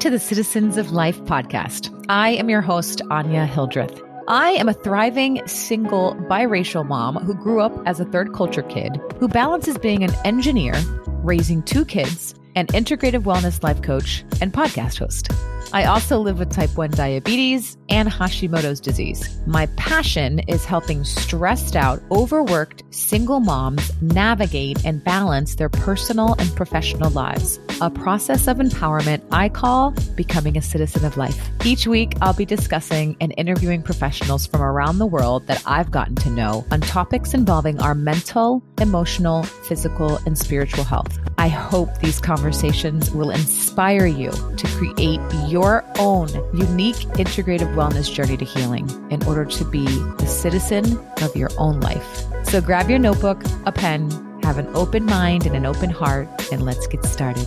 To the Citizens of Life podcast. I am your host, Anya Hildreth. I am a thriving, single, biracial mom who grew up as a third culture kid who balances being an engineer, raising two kids, an integrative wellness life coach, and podcast host. I also live with type 1 diabetes and Hashimoto's disease. My passion is helping stressed out, overworked single moms navigate and balance their personal and professional lives, a process of empowerment I call becoming a citizen of life. Each week, I'll be discussing and interviewing professionals from around the world that I've gotten to know on topics involving our mental, emotional, physical, and spiritual health. I hope these conversations will inspire you to create your own unique integrative wellness journey to healing in order to be the citizen of your own life. So grab your notebook, a pen, have an open mind and an open heart, and let's get started.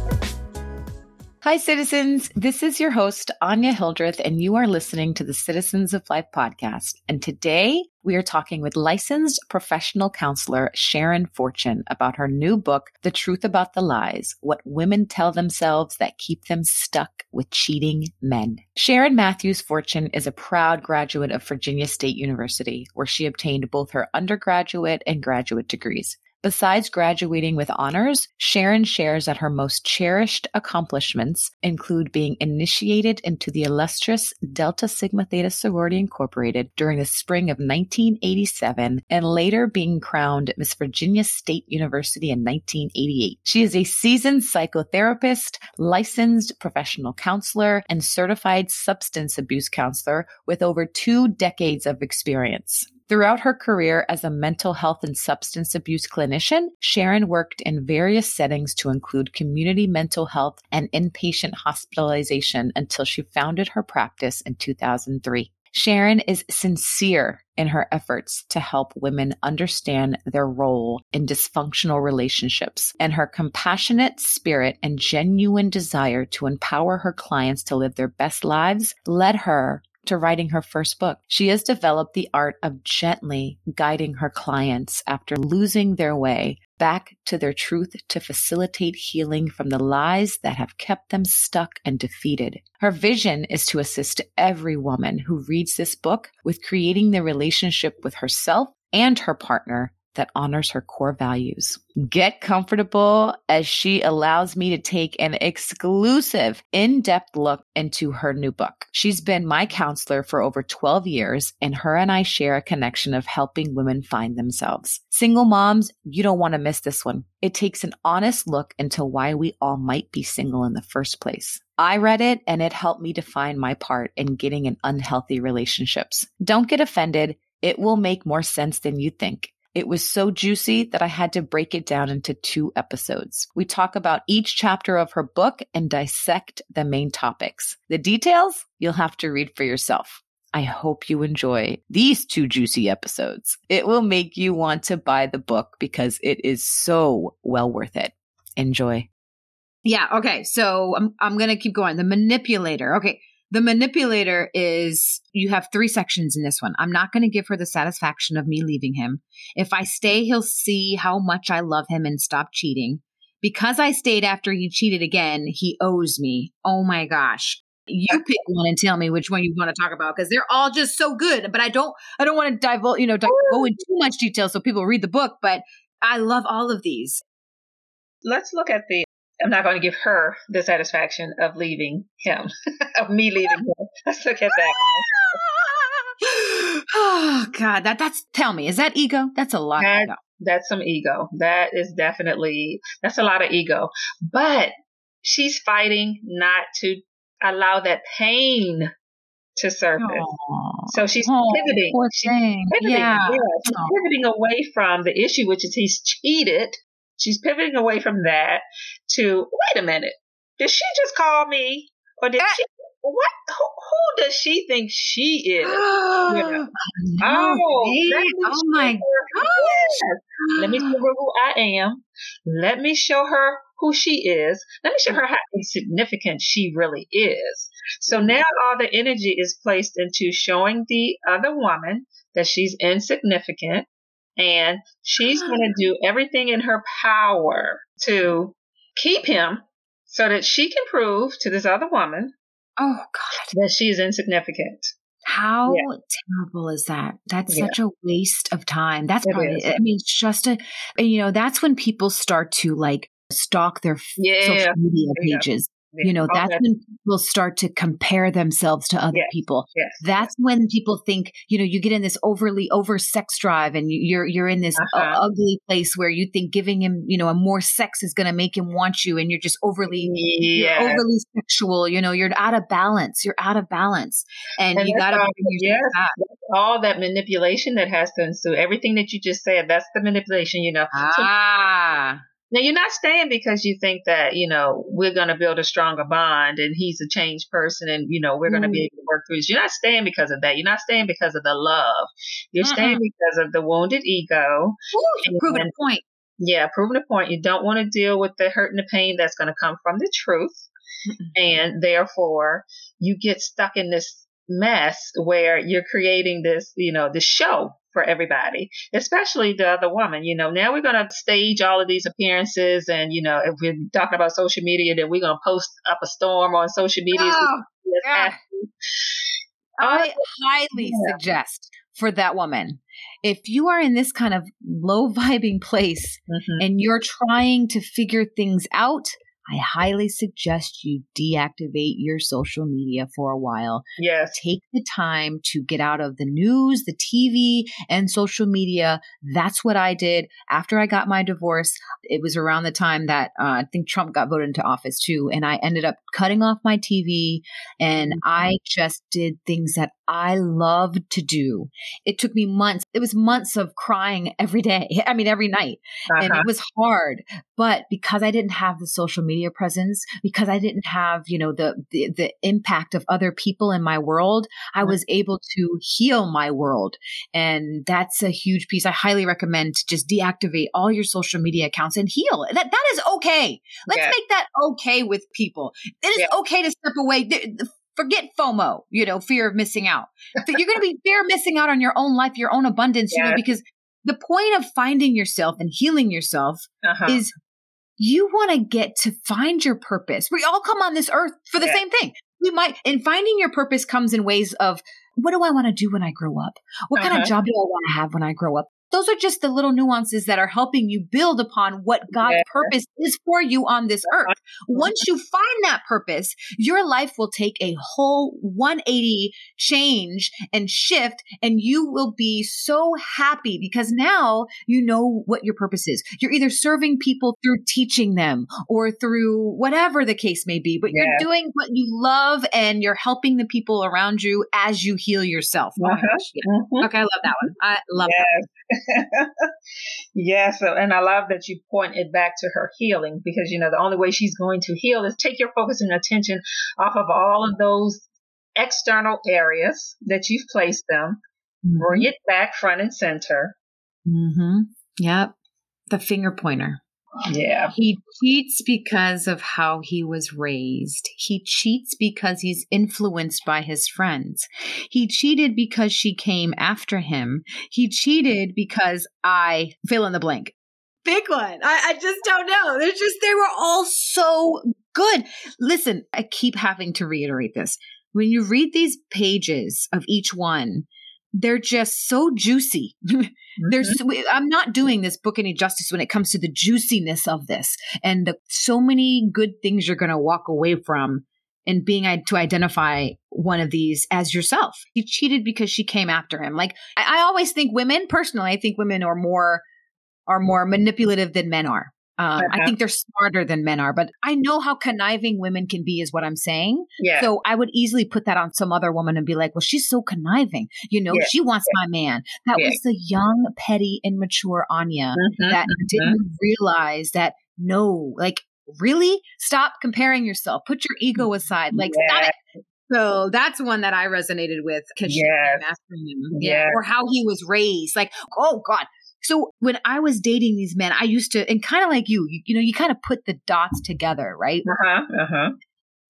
Hi, citizens. This is your host, Anya Hildreth, and you are listening to the Citizens of Life podcast. And today we are talking with licensed professional counselor Sharon Fortune about her new book, The Truth About the Lies What Women Tell Themselves That Keep Them Stuck with Cheating Men. Sharon Matthews Fortune is a proud graduate of Virginia State University, where she obtained both her undergraduate and graduate degrees. Besides graduating with honors, Sharon shares that her most cherished accomplishments include being initiated into the illustrious Delta Sigma Theta Sorority Incorporated during the spring of 1987 and later being crowned Miss Virginia State University in 1988. She is a seasoned psychotherapist, licensed professional counselor, and certified substance abuse counselor with over two decades of experience. Throughout her career as a mental health and substance abuse clinician, Sharon worked in various settings to include community mental health and inpatient hospitalization until she founded her practice in 2003. Sharon is sincere in her efforts to help women understand their role in dysfunctional relationships, and her compassionate spirit and genuine desire to empower her clients to live their best lives led her to writing her first book. She has developed the art of gently guiding her clients after losing their way back to their truth to facilitate healing from the lies that have kept them stuck and defeated. Her vision is to assist every woman who reads this book with creating the relationship with herself and her partner that honors her core values. Get comfortable as she allows me to take an exclusive, in depth look into her new book. She's been my counselor for over 12 years, and her and I share a connection of helping women find themselves. Single moms, you don't want to miss this one. It takes an honest look into why we all might be single in the first place. I read it and it helped me define my part in getting in unhealthy relationships. Don't get offended. It will make more sense than you think. It was so juicy that I had to break it down into two episodes. We talk about each chapter of her book and dissect the main topics. The details you'll have to read for yourself. I hope you enjoy these two juicy episodes. It will make you want to buy the book because it is so well worth it. Enjoy. Yeah. Okay. So I'm, I'm going to keep going. The manipulator. Okay. The manipulator is you have three sections in this one. I'm not going to give her the satisfaction of me leaving him. If I stay, he'll see how much I love him and stop cheating. Because I stayed after he cheated again, he owes me. Oh my gosh. You pick one and tell me which one you want to talk about because they're all just so good. But I don't, I don't want to divulge, you know, go into too much detail so people read the book. But I love all of these. Let's look at the I'm not going to give her the satisfaction of leaving him, of me leaving him. Let's look at that. oh God, that that's tell me, is that ego? That's a lot that, ego. That's some ego. That is definitely that's a lot of ego. But she's fighting not to allow that pain to surface. Aww. So she's oh, pivoting. She's pivoting. Yeah. yeah. She's oh. pivoting away from the issue, which is he's cheated She's pivoting away from that to wait a minute. Did she just call me? Or did she what who, who, does she think she is? Oh, oh, oh my god. Let me show her who I am. Let me show her who she is. Let me show her how insignificant she really is. So now all the energy is placed into showing the other woman that she's insignificant and she's going to do everything in her power to keep him so that she can prove to this other woman Oh God. That she is insignificant. How yeah. terrible is that? That's yeah. such a waste of time. That's it probably, is. I mean, it's just a, you know, that's when people start to like stalk their yeah. social media pages you know, that's when people start to compare themselves to other yes. people. Yes. That's when people think, you know, you get in this overly over sex drive and you're you're in this uh-huh. ugly place where you think giving him, you know, a more sex is going to make him want you and you're just overly yes. you're overly sexual, you know, you're out of balance. You're out of balance. And, and you got to yes, all that manipulation that has to ensue. Everything that you just said, that's the manipulation, you know. Ah. So, now you're not staying because you think that, you know, we're going to build a stronger bond and he's a changed person and, you know, we're going to be mm. able to work through this. You're not staying because of that. You're not staying because of the love. You're staying because of the wounded ego. Ooh, proving a point. Yeah, proving a point. You don't want to deal with the hurt and the pain that's going to come from the truth. And therefore, you get stuck in this mess where you're creating this, you know, this show for everybody, especially the other woman. You know, now we're going to stage all of these appearances, and you know, if we're talking about social media, then we're going to post up a storm on social media. Oh, yeah. I highly yeah. suggest for that woman if you are in this kind of low vibing place mm-hmm. and you're trying to figure things out I highly suggest you deactivate your social media for a while. Yes. Take the time to get out of the news, the TV, and social media. That's what I did after I got my divorce. It was around the time that uh, I think Trump got voted into office too. And I ended up cutting off my TV and mm-hmm. I just did things that I loved to do. It took me months. It was months of crying every day. I mean, every night. Uh-huh. And it uh-huh. was hard. But because I didn't have the social media presence, because I didn't have, you know, the, the, the impact of other people in my world, I was able to heal my world. And that's a huge piece. I highly recommend to just deactivate all your social media accounts and heal. That, that is okay. Let's yeah. make that okay with people. It is yeah. okay to step away forget FOMO, you know, fear of missing out. you're going to be fear of missing out on your own life, your own abundance, you know, because the point of finding yourself and healing yourself uh-huh. is you want to get to find your purpose. We all come on this earth for the same thing. We might, and finding your purpose comes in ways of what do I want to do when I grow up? What uh-huh. kind of uh-huh. job do I want to have when I grow up? Those are just the little nuances that are helping you build upon what God's yeah. purpose is for you on this earth. Once you find that purpose, your life will take a whole 180 change and shift, and you will be so happy because now you know what your purpose is. You're either serving people through teaching them or through whatever the case may be, but yeah. you're doing what you love and you're helping the people around you as you heal yourself. Oh uh-huh. mm-hmm. Okay, I love that one. I love yes. that. yes, and I love that you point it back to her healing because you know the only way she's going to heal is take your focus and attention off of all of those external areas that you've placed them, mm-hmm. bring it back front and center. Mm-hmm. Yep, the finger pointer. Yeah. He cheats because of how he was raised. He cheats because he's influenced by his friends. He cheated because she came after him. He cheated because I fill in the blank. Big one. I, I just don't know. They're just, they were all so good. Listen, I keep having to reiterate this. When you read these pages of each one, they're just so juicy. There's, mm-hmm. I'm not doing this book any justice when it comes to the juiciness of this and the so many good things you're going to walk away from and being to identify one of these as yourself. He cheated because she came after him. Like I, I always think women, personally, I think women are more are more manipulative than men are. Um, I think they're smarter than men are, but I know how conniving women can be, is what I'm saying. Yeah. So I would easily put that on some other woman and be like, well, she's so conniving. You know, yeah. she wants yeah. my man. That was the young, petty, immature Anya mm-hmm, that mm-hmm. didn't realize that no, like, really stop comparing yourself. Put your ego aside. Like, stop it. So that's one that I resonated with because yes. she Yeah. Or how he was raised. Like, oh God, so when I was dating these men, I used to, and kind of like you, you, you, know, you kind of put the dots together, right? Uh huh. Uh huh.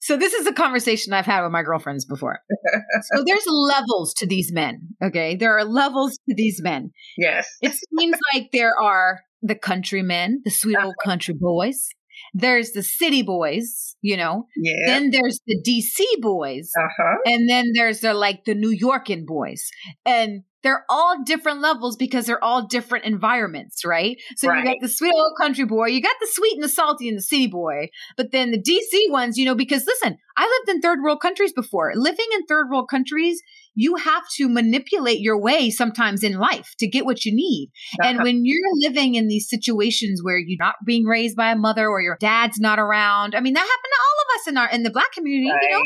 So this is a conversation I've had with my girlfriends before. so there's levels to these men. Okay. There are levels to these men. Yes. It seems like there are the countrymen, the sweet old country boys. there's the city boys, you know. Yeah. Then there's the DC boys. Uh-huh. And then there's the like the New Yorkin boys. And they're all different levels because they're all different environments, right? So Right. you got the sweet old country boy, you got the sweet and the salty and the city boy, but then the DC ones, you know, because listen, I lived in third world countries before. Living in third world countries, you have to manipulate your way sometimes in life to get what you need. And when you're living in these situations where you're not being raised by a mother or your dad's not around, I mean, that happened to all of us in our in the black community, you know.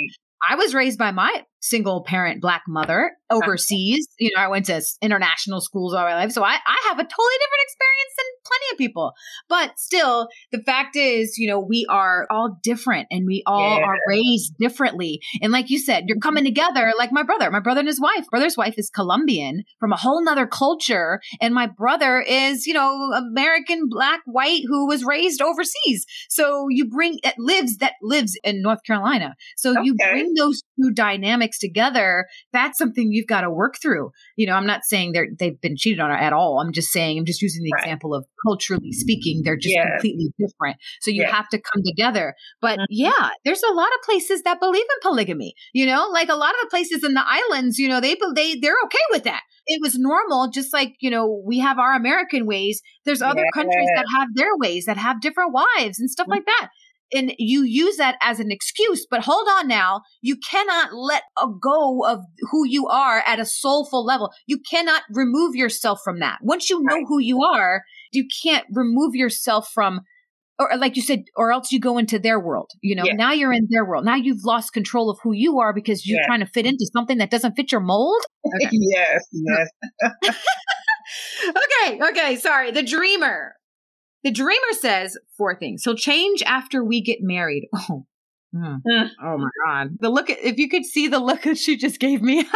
I was raised by my single parent black mother overseas. You know, I went to international schools all my life. So I, I have a totally different experience than plenty of people. But still, the fact is, you know, we are all different and we all Yeah. are raised differently. And like you said, you're coming together like my brother. My brother and his wife. Brother's wife is Colombian from a whole nother culture. And my brother is, you know, American black white who was raised overseas. So you bring it lives that lives in North Carolina. So you bring those two dynamics together. That's something you've got to work through. You know, I'm not saying they're they've been cheated on at all. I'm just saying I'm just using the Right. example of culturally speaking, they're just Yes. completely different. So you Yes. have to come together. But Mhm. yeah, there's a lot of places that believe in polygamy. You know, like a lot of the places in the islands, you know, they they they're okay with that. It was normal, just like you know we have our American ways. There's other countries that have their ways that have different wives and stuff like that. And you use that as an excuse, but hold on now. You cannot let a go of who you are at a soulful level. You cannot remove yourself from that. Once you know who you are, you can't remove yourself from or like you said, or else you go into their world. You know, Yeah. now you're in their world. Now you've lost control of who you are because you're Yeah. trying to fit into something that doesn't fit your mold. Okay. yes, yes. okay, okay, sorry. The dreamer. The dreamer says four things. He'll change after we get married. Oh. Mm. Oh my god. The look at if you could see the look that she just gave me. and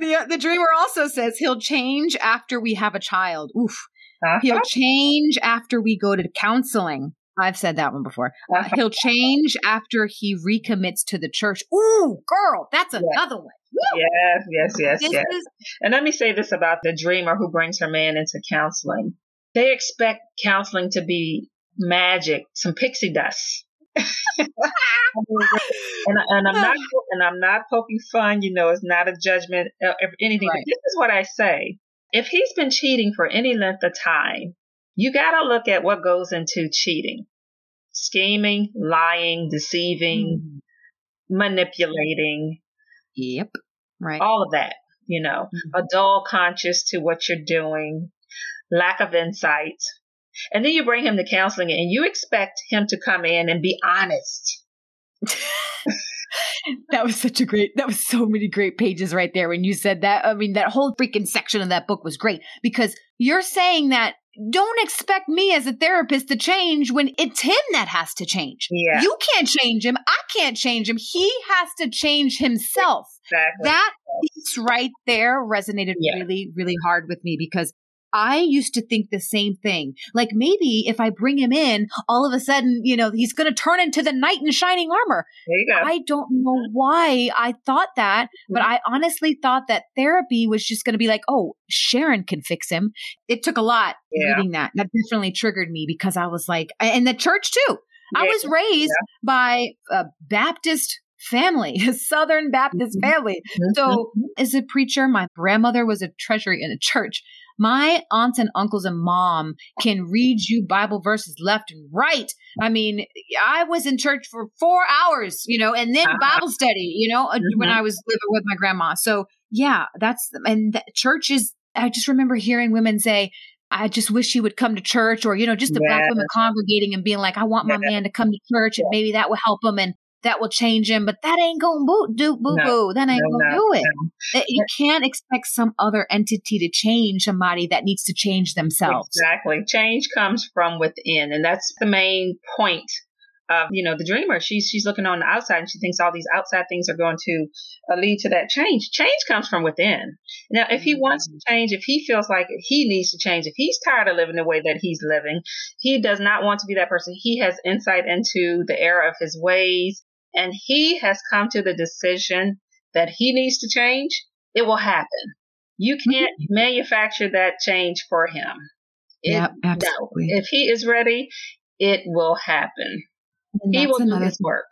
the the dreamer also says he'll change after we have a child. Oof. Uh-huh. He'll change after we go to counseling. I've said that one before. Uh, he'll change after he recommits to the church. Ooh, girl, that's another one. Woo! Yes, yes, yes, This yes. is And let me say this about the dreamer who brings her man into counseling. They expect counseling to be magic, some pixie dust. and, and I'm not and I'm not poking fun. You know, it's not a judgment of of anything. Right. This is what I say: if he's been cheating for any length of time, you got to look at what goes into cheating: scheming, lying, deceiving, manipulating, Yep. Right. all of that. You know, Mhm. a dull conscious to what you're doing, lack of insight. And then you bring him to counseling and you expect him to come in and be honest. that was such a great that was so many great pages right there when you said that i mean that whole freaking section of that book was great because you're saying that don't expect me as a therapist to change when it's him that has to change Yeah, you can't change him i can't change him he has to change himself exactly. that piece right there resonated Yeah. really really hard with me because I used to think the same thing. Like maybe if I bring him in, all of a sudden, you know, he's going to turn into the knight in shining armor. there you go. I don't know why I thought that, but I honestly thought that therapy was just going to be like, oh, Sharon can fix him. It took a lot Yeah. reading that. That definitely triggered me because I was like, and the church too. I was raised by a Baptist family, a Southern Baptist Mhm. family. So, as a preacher, my grandmother was a treasury in a church. My aunts and uncles and mom can read you Bible verses left and right. I mean, I was in church for four hours, you know, and then Uh-huh. Bible study, you know, uh, when Mhm. I was living with my grandma. So, yeah, that's, and the church is, I just remember hearing women say, I just wish he would come to church, or, you know, just the black women congregating and being like, I want my Yes. man to come to church and maybe that will help him and that will change him. But that ain't going to do boo boo. That ain't No, to no, do it. no. You can't expect some other entity to change somebody that needs to change themselves. Exactly. Change comes from within. And that's the main point of, you know, the dreamer. She's, she's looking on the outside and she thinks all these outside things are going to uh, lead to that change. Change comes from within. Now, if he wants to change, if he feels like he needs to change, if he's tired of living the way that he's living, he does not want to be that person. He has insight into the error of his ways and he has come to the decision that he needs to change. It will happen. You mm-hmm. can't manufacture that change for him. It, yep, absolutely. No. If he is ready, it will happen. He will do his work.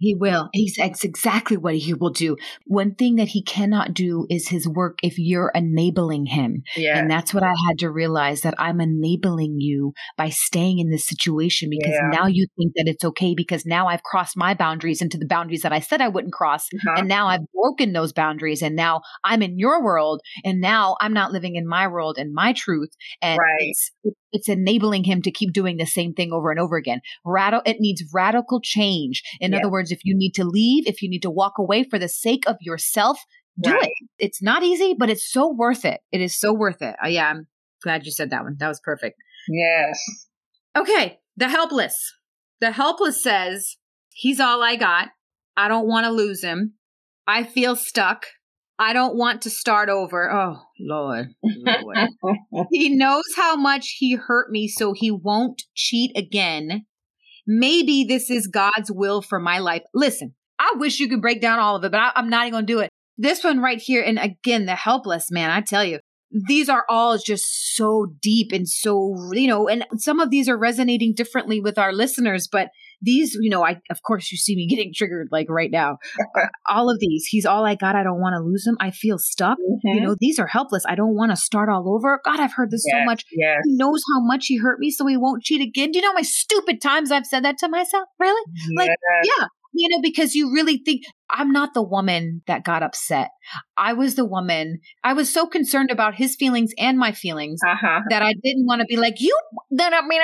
he will. He's that's exactly what he will do. One thing that he cannot do is his work if you're enabling him. Yeah. And that's what I had to realize that I'm enabling you by staying in this situation because yeah. now you think that it's okay because now I've crossed my boundaries into the boundaries that I said I wouldn't cross. Uh-huh. And now I've broken those boundaries and now I'm in your world and now I'm not living in my world and my truth. And right. it's, it's enabling him to keep doing the same thing over and over again. Radical, it needs radical change. In yeah. other words, if you need to leave, if you need to walk away for the sake of yourself, do right. it. It's not easy, but it's so worth it. It is so worth it. Uh, yeah, I'm glad you said that one. That was perfect. Yes. Okay. The helpless. The helpless says, he's all I got. I don't want to lose him. I feel stuck. I don't want to start over. Oh, Lord. Lord. he knows how much he hurt me, so he won't cheat again. Maybe this is God's will for my life. Listen, I wish you could break down all of it, but I, am not even going to do it. This one right here, and again, the helpless man, I tell you, these are all just so deep and so, you know, and some of these are resonating differently with our listeners, but these, you know, I, of course, you see me getting triggered like right now. all of these, he's all I got. I don't want to lose him. I feel stuck. Mm-hmm. You know, these are helpless. I don't want to start all over. God, I've heard this yes, so much. Yes. He knows how much he hurt me, so he won't cheat again. Do you know my stupid times I've said that to myself? Really? Yes. Like, yeah. You know, because you really think I'm not the woman that got upset. I was the woman. I was so concerned about his feelings and my feelings uh-huh. that I didn't want to be like, you, Then I mean,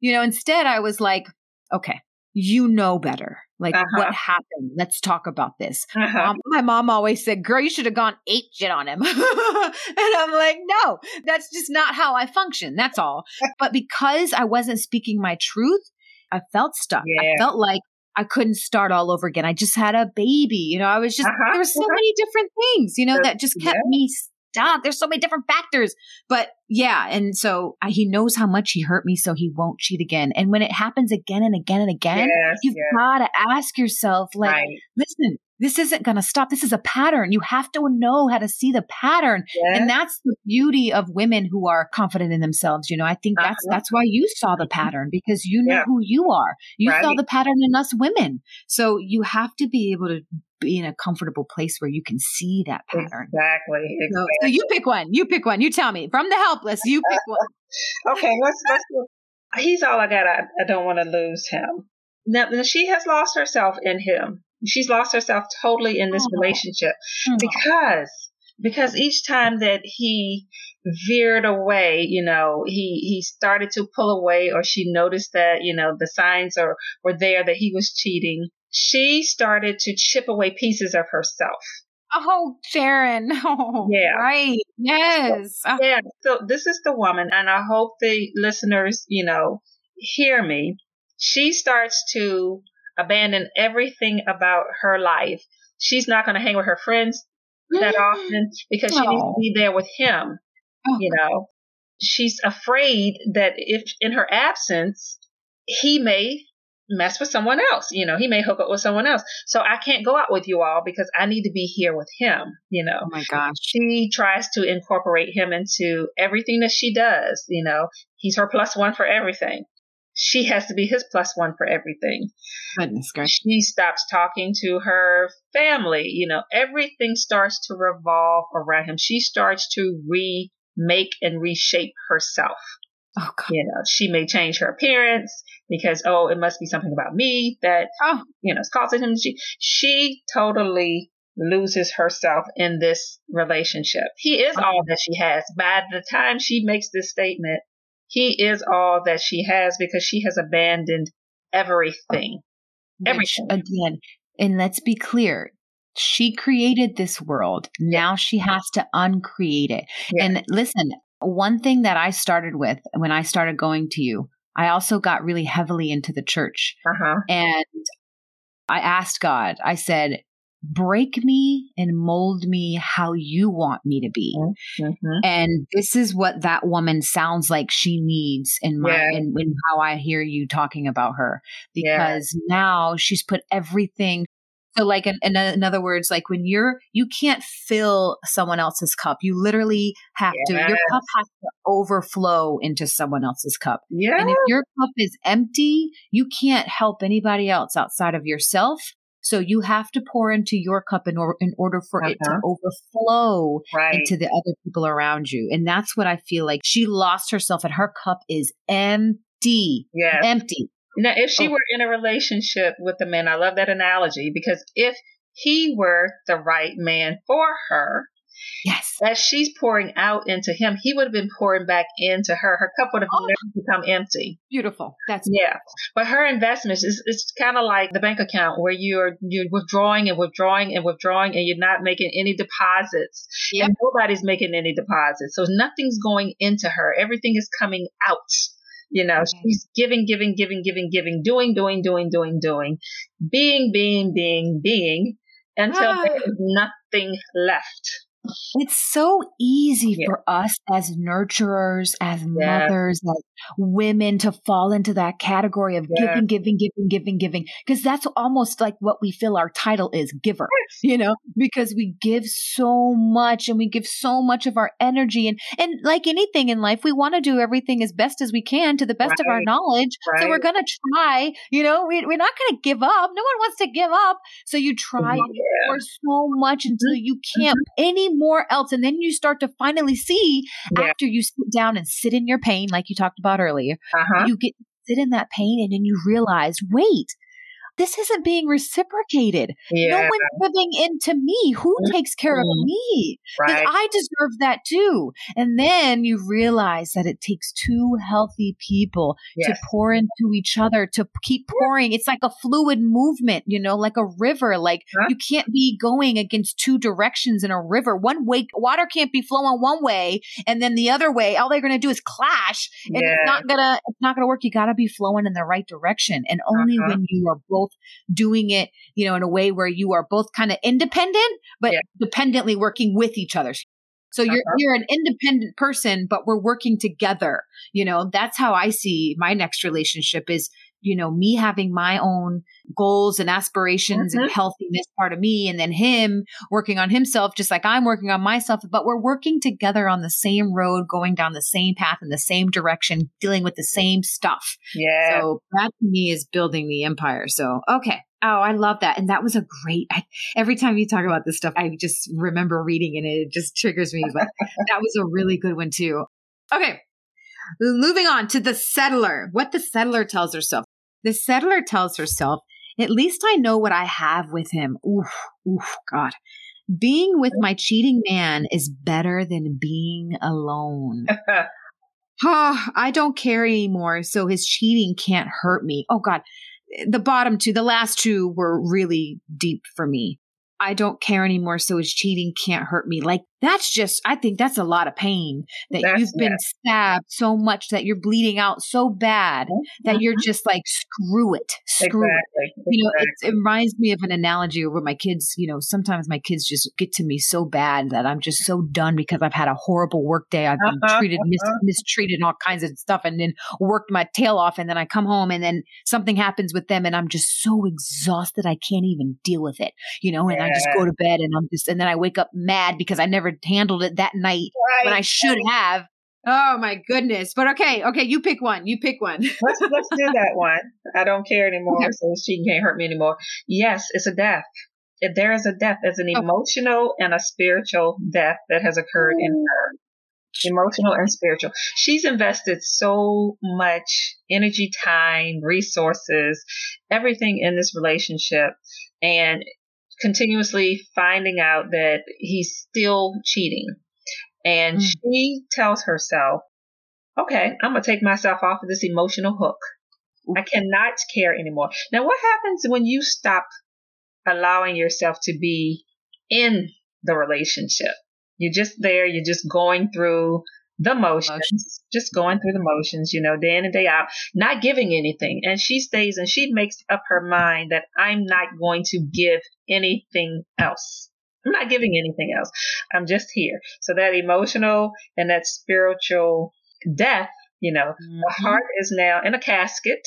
you know, instead I was like, okay, you know better. Like uh-huh. what happened? Let's talk about this. Uh-huh. Um, my mom always said, "Girl, you should have gone eight shit on him," and I'm like, "No, that's just not how I function. That's all." but because I wasn't speaking my truth, I felt stuck. Yeah. I felt like I couldn't start all over again. I just had a baby. You know, I was just uh-huh. there were so many different things. You know, that just kept yeah. me stop. There's so many different factors. But yeah. And so he knows how much he hurt me, so he won't cheat again. And when it happens again and again and again, yes, you've yes. got to ask yourself, like, right. listen, this isn't going to stop. This is a pattern. You have to know how to see the pattern. Yes. And that's the beauty of women who are confident in themselves. You know, I think that's, uh-huh. that's why you saw the mm-hmm. pattern because you know yeah. who you are. You right. saw the pattern in us women. So you have to be able to be in a comfortable place where you can see that pattern. Exactly. exactly. So, so, you pick one. You pick one. You tell me from the helpless. You pick one. okay, let's let's. He's all I got. I, I don't want to lose him. Now, she has lost herself in him. She's lost herself totally in this oh. relationship oh. because because each time that he veered away, you know, he he started to pull away, or she noticed that you know the signs are were there that he was cheating she started to chip away pieces of herself. Oh, Sharon. Oh, yeah. Right. Yes. So, yeah. So this is the woman, and I hope the listeners, you know, hear me. She starts to abandon everything about her life. She's not going to hang with her friends that often because she needs to be there with him. Oh. You know, she's afraid that if in her absence, he may mess with someone else. You know, he may hook up with someone else. So I can't go out with you all because I need to be here with him, you know. Oh my gosh. She tries to incorporate him into everything that she does, you know. He's her plus one for everything. She has to be his plus one for everything. Goodness gracious. She stops talking to her family. You know, everything starts to revolve around him. She starts to remake and reshape herself. Oh, God. You know, she may change her appearance because, oh, it must be something about me that, oh. you know, is causing him. She, she totally loses herself in this relationship. He is oh. all that she has. By the time she makes this statement, he is all that she has because she has abandoned everything. Which, everything. Again, and let's be clear, she created this world. Now she has to uncreate it. Yeah. And listen, one thing that I started with when I started going to you, I also got really heavily into the church. Uh-huh. And I asked God, I said, break me and mold me how you want me to be. Mm-hmm. And this is what that woman sounds like she needs in my yeah. in, in, how I hear you talking about her. Because yeah. now she's put everything So, like, in, in, in, other words, like when you're, you can't fill someone else's cup. You literally have yes. to, your cup has to overflow into someone else's cup. Yeah. And if your cup is empty, you can't help anybody else outside of yourself. So you have to pour into your cup in, or, in order for uh-huh. it to uh-huh. overflow right. into the other people around you. And that's what I feel like she lost herself and her cup is empty. Yeah. Empty. Now, if she oh. were in a relationship with a man, I love that analogy because if he were the right man for her, Yes. As she's pouring out into him, he would have been pouring back into her. Her cup would have oh. never become empty. Beautiful. That's yeah. Beautiful. But her investments is it's kind of like the bank account where you're you're withdrawing and withdrawing and withdrawing and you're not making any deposits. Yep. And nobody's making any deposits. So nothing's going into her. Everything is coming out. You know, mm-hmm. she's giving, giving, giving, giving, giving, doing, doing, doing, doing, doing, being, being, being, being until ah. there is nothing left. It's so easy yeah. for us as nurturers, as yeah. mothers, as women to fall into that category of yeah. giving, giving, giving, giving, giving. Because that's almost like what we feel our title is giver, yes. you know, because we give so much and we give so much of our energy. And, and like anything in life, we want to do everything as best as we can to the best right. of our knowledge. Right. So we're going to try, you know, we, we're not going to give up. No one wants to give up. So you try for so much until mm-hmm. you can't mm-hmm. Anymore else. And then you start to finally see yeah. after you sit down and sit in your pain, like you talked about earlier, uh-huh. you get sit in that pain and then you realize, wait, this isn't being reciprocated. Yeah. No one's giving into me. Who mm-hmm. takes care of me? Right. I deserve that too. And then you realize that it takes two healthy people yes. to pour into each other, to keep pouring. It's like a fluid movement, you know, like a river. Like huh? you can't be going against two directions in a river. One way, water can't be flowing one way and then the other way. All they're going to do is clash and yeah. it's not gonna, it's not gonna work. You got to be flowing in the right direction. And only uh-huh. when you are both both doing it, you know, in a way where you are both kind of independent, but yeah. dependently working with each other. So you're uh-huh. you're an independent person, but we're working together. You know, that's how I see my next relationship is, you know, me having my own goals and aspirations mm-hmm. and healthiness part of me and then him working on himself just like I'm working on myself but we're working together on the same road going down the same path in the same direction dealing with the same stuff yeah so that to me is building the empire so okay Oh, I love that. And that was a great, I, every time you talk about this stuff, I just remember reading and it just triggers me. But that was a really good one too. Okay. Moving on to the settler, what the settler tells herself. The settler tells herself at least I know what I have with him. Oof, oof, God. Being with my cheating man is better than being alone. oh, I don't care anymore, so his cheating can't hurt me. Oh, God. The bottom two, the last two were really deep for me. I don't care anymore, so his cheating can't hurt me. Like that's just, I think that's a lot of pain that that's, you've been yeah. stabbed so much that you're bleeding out so bad mm-hmm. that you're just like, screw it, screw exactly. it. You know, exactly. it, it, reminds me of an analogy where my kids, you know, sometimes my kids just get to me so bad that I'm just so done because I've had a horrible work day. I've been uh-huh, treated, mis- uh-huh. mistreated, all kinds of stuff, and then worked my tail off. And then I come home and then something happens with them and I'm just so exhausted. I can't even deal with it, you know, and yeah. I just go to bed and I'm just, and then I wake up mad because I never handled it that night right. when I should have. Oh my goodness. But okay, okay, you pick one. You pick one. let's let's do that one. I don't care anymore, okay. so she can't hurt me anymore. Yes, it's a death. If there is a death, there's an oh. emotional and a spiritual death that has occurred in her. Emotional and spiritual. She's invested so much energy, time, resources, everything in this relationship. And continuously finding out that he's still cheating. And mm. she tells herself, okay, I'm going to take myself off of this emotional hook. I cannot care anymore. Now, what happens when you stop allowing yourself to be in the relationship? You're just there, you're just going through the motions, just going through the motions, you know, day in and day out, not giving anything. And she stays and she makes up her mind that I'm not going to give anything else. I'm not giving anything else. I'm just here. So that emotional and that spiritual death, you know, mm-hmm. the heart is now in a casket.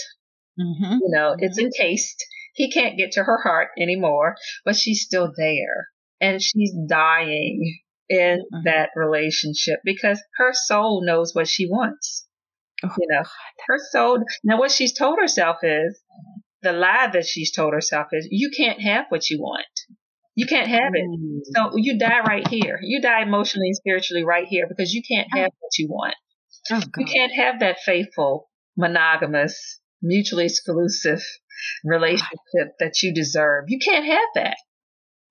Mm-hmm. You know, mm-hmm. it's encased. He can't get to her heart anymore, but she's still there and she's dying in mm-hmm. that relationship because her soul knows what she wants. Oh, you know, her soul. Now, what she's told herself is the lie that she's told herself is you can't have what you want. You can't have it. Mm. So you die right here. You die emotionally and spiritually right here because you can't have what you want. Oh, you can't have that faithful, monogamous, mutually exclusive relationship that you deserve. You can't have that.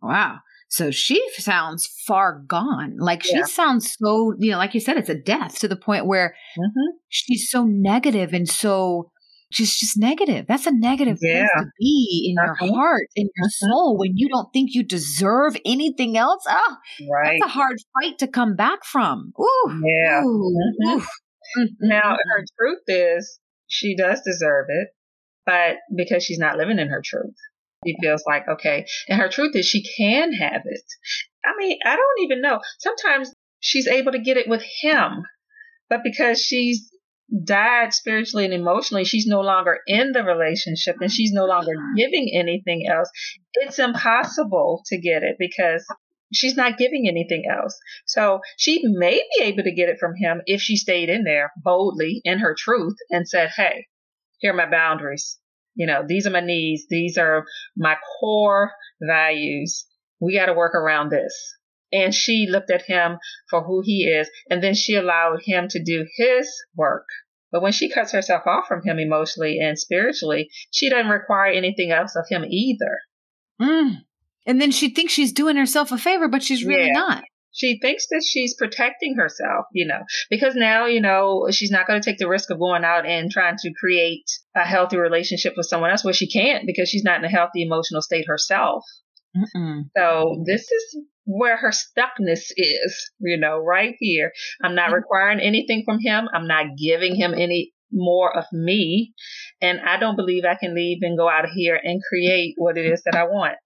Wow. So she sounds far gone. Like she sounds so, you know, like you said, it's a death to the point where mm-hmm. she's so negative and so just just negative. That's a negative yeah. place to be in uh-huh. your heart, in your uh-huh. soul, when you don't think you deserve anything else. Oh, right. That's a hard fight to come back from. Ooh, yeah. Ooh, mm-hmm. ooh. Now, her truth is she does deserve it, but because she's not living in her truth. She feels like, okay. And her truth is she can have it. I mean, I don't even know. Sometimes she's able to get it with him, but because she's died spiritually and emotionally, she's no longer in the relationship and she's no longer giving anything else. It's impossible to get it because she's not giving anything else. So she may be able to get it from him if she stayed in there boldly in her truth and said, Hey, here are my boundaries. You know, these are my needs. These are my core values. We got to work around this. And she looked at him for who he is, and then she allowed him to do his work. But when she cuts herself off from him emotionally and spiritually, she doesn't require anything else of him either. Mm. And then she thinks she's doing herself a favor, but she's really yeah. not she thinks that she's protecting herself, you know, because now, you know, she's not going to take the risk of going out and trying to create a healthy relationship with someone else where she can't because she's not in a healthy emotional state herself. Mm-mm. So this is where her stuckness is, you know, right here. I'm not mm-hmm. requiring anything from him. I'm not giving him any more of me. And I don't believe I can leave and go out of here and create what it is that I want.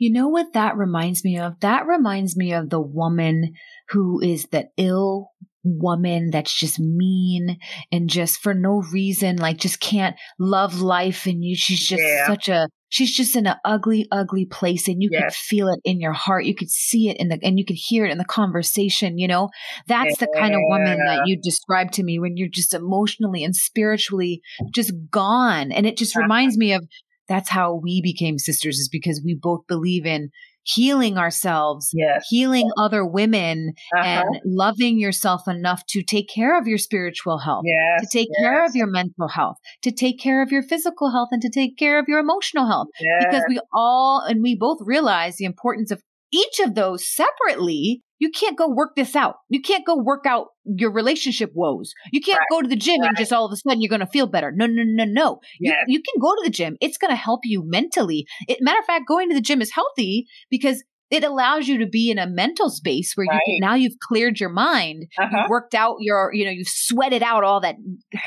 You know what that reminds me of? That reminds me of the woman who is that ill woman that's just mean and just for no reason, like just can't love life. And you, she's just yeah. such a, she's just in an ugly, ugly place and you yes. could feel it in your heart. You could see it in the, and you could hear it in the conversation, you know, that's yeah. the kind of woman that you describe to me when you're just emotionally and spiritually just gone. And it just uh-huh. reminds me of that's how we became sisters is because we both believe in healing ourselves, yes. healing other women, uh-huh. and loving yourself enough to take care of your spiritual health, yes. to take yes. care of your mental health, to take care of your physical health, and to take care of your emotional health. Because we all, and we both realize the importance of each of those separately you can't go work this out. You can't go work out your relationship woes. You can't right. go to the gym right. and just all of a sudden you're going to feel better. No, no, no, no. Yes. You, you can go to the gym. It's going to help you mentally. It, matter of fact, going to the gym is healthy because it allows you to be in a mental space where right. you can, now you've cleared your mind, uh-huh. you've worked out your, you know, you've sweated out all that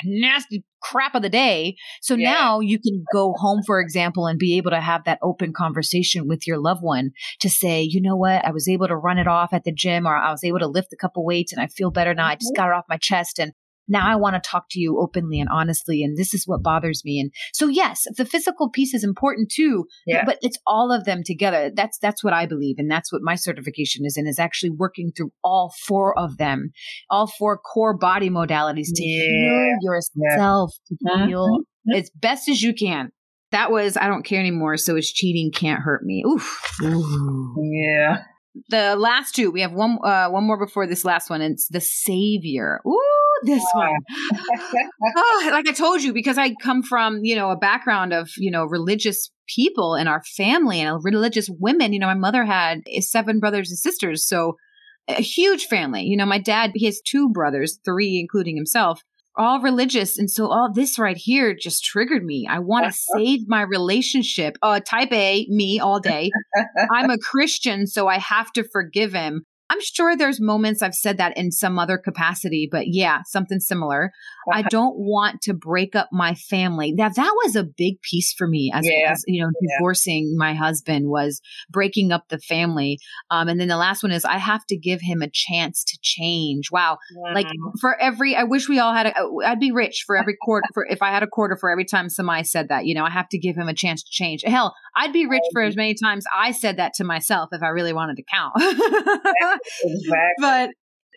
nasty crap of the day. So yeah. now you can go home, for example, and be able to have that open conversation with your loved one to say, you know what, I was able to run it off at the gym or I was able to lift a couple weights and I feel better now. I just mm-hmm. got it off my chest and now I want to talk to you openly and honestly. And this is what bothers me. And so, yes, the physical piece is important too, yeah. but it's all of them together. That's, that's what I believe. And that's what my certification is in is actually working through all four of them, all four core body modalities to yeah. heal yourself, yeah. to heal mm-hmm. as best as you can. That was, I don't care anymore. So it's cheating can't hurt me. Oof. Ooh. Yeah the last two we have one uh, one more before this last one it's the savior Ooh, this one. oh, like I told you, because I come from, you know, a background of, you know, religious people in our family and religious women. You know, my mother had seven brothers and sisters. So a huge family. You know, my dad, he has two brothers, three, including himself, all religious. And so all this right here just triggered me. I want to save my relationship. Uh, type A, me all day. I'm a Christian, so I have to forgive him. I'm sure there's moments I've said that in some other capacity, but yeah, something similar. Uh-huh. I don't want to break up my family. Now that was a big piece for me as, yeah. as you know, yeah. divorcing my husband was breaking up the family. Um, and then the last one is I have to give him a chance to change. Wow. Mm-hmm. Like for every, I wish we all had a, I'd be rich for every quarter for, if I had a quarter for every time somebody said that, you know, I have to give him a chance to change. Hell, I'd be rich for as many times I said that to myself if I really wanted to count. exactly. But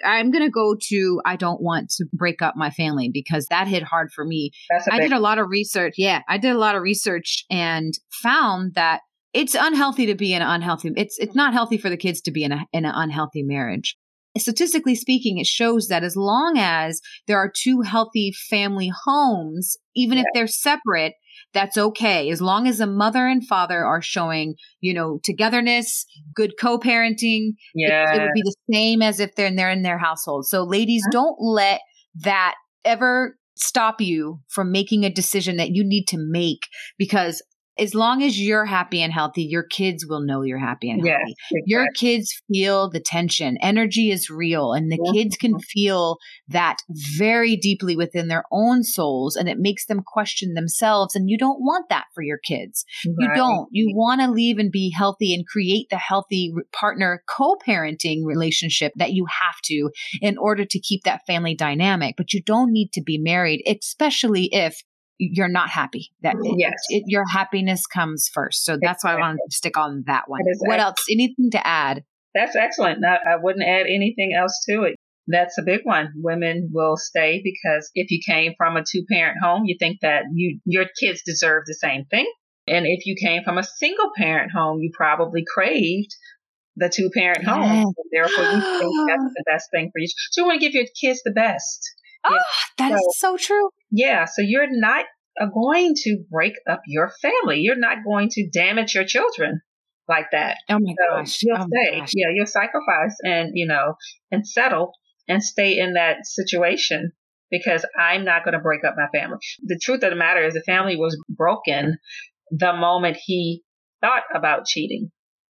I'm going to go to I don't want to break up my family because that hit hard for me. I did a lot of research. Yeah, I did a lot of research and found that it's unhealthy to be in an unhealthy it's it's not healthy for the kids to be in a in an unhealthy marriage. Statistically speaking, it shows that as long as there are two healthy family homes, even yeah. if they're separate, that's okay. As long as a mother and father are showing you know togetherness good co-parenting yeah it, it would be the same as if they're in there in their household. So ladies uh-huh. don't let that ever stop you from making a decision that you need to make because as long as you're happy and healthy, your kids will know you're happy and healthy. exactly. Your kids feel the tension. Energy is real, and the yeah. kids can mm-hmm. feel that very deeply within their own souls, and it makes them question themselves. And you don't want that for your kids. Right. You don't. You mm-hmm. want to leave and be healthy and create the healthy partner co parenting relationship that you have to in order to keep that family dynamic. But you don't need to be married, especially if you're not happy. That yes. It, it, your happiness comes first. So that's exactly. why I wanted to stick on that one. What else? Anything to add? That's excellent. I wouldn't add anything else to it. That's a big one. Women will stay because if you came from a two parent home, you think that you your kids deserve the same thing. And if you came from a single parent home, you probably craved the two parent home. Therefore, you think that's the best thing for you. So you want to give your kids the best. Oh, that so, is so true. Yeah. So you're not going to break up your family. You're not going to damage your children like that. Oh my so gosh. You'll oh stay. Gosh. Yeah, you'll sacrifice and, you know, and settle and stay in that situation because I'm not going to break up my family. The truth of the matter is the family was broken the moment he thought about cheating.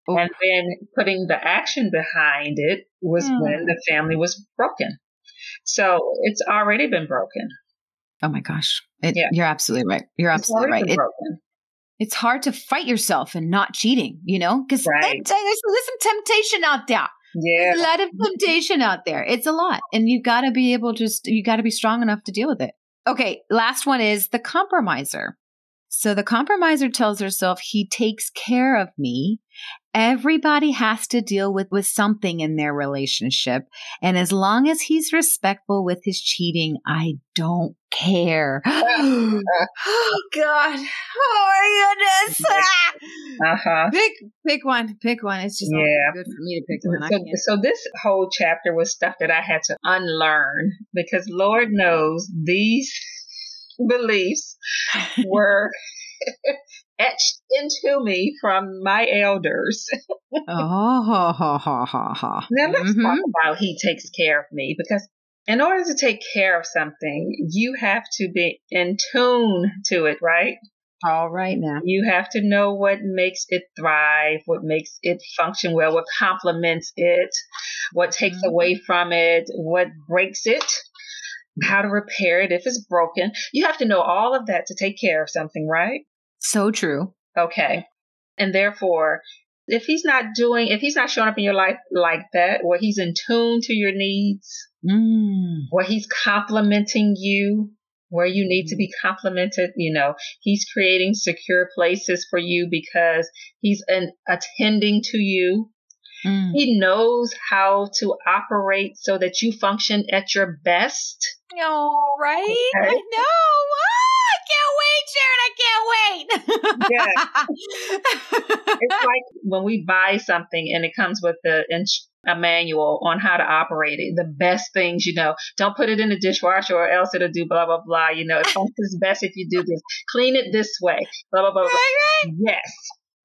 Oh. And then putting the action behind it was mm. when the family was broken. So it's already been broken. Oh my gosh. It, yeah. You're absolutely right. You're absolutely right. It, it's hard to fight yourself and not cheating, you know, because right. there's, there's some temptation out there. Yeah. There's a lot of temptation out there. It's a lot. And you got to be able to, you got to be strong enough to deal with it. Okay. Last one is the compromiser. So the compromiser tells herself he takes care of me Everybody has to deal with, with something in their relationship. And as long as he's respectful with his cheating, I don't care. oh God. Oh my goodness. Uh-huh. Pick pick one. Pick one. It's just yeah. good for me to pick one. So, so this whole chapter was stuff that I had to unlearn because Lord knows these beliefs were etched into me from my elders. oh, ha, ha, ha, ha, ha. Now let's mm-hmm. talk about he takes care of me because in order to take care of something, you have to be in tune to it, right? All right now. You have to know what makes it thrive, what makes it function well, what complements it, what takes mm-hmm. away from it, what breaks it, how to repair it if it's broken. You have to know all of that to take care of something, right? So true. Okay. And therefore, if he's not doing, if he's not showing up in your life like that, where he's in tune to your needs, mm. where he's complimenting you, where you need to be complimented, you know, he's creating secure places for you because he's an, attending to you. Mm. He knows how to operate so that you function at your best. Oh, right? Okay. I know. I can't wait, Sharon. I can't wait. yeah. it's like when we buy something and it comes with the a manual on how to operate it. The best things, you know, don't put it in the dishwasher or else it'll do blah, blah, blah. You know, it functions best if you do this. Clean it this way. Blah, blah, blah, blah. Right, right. Yes.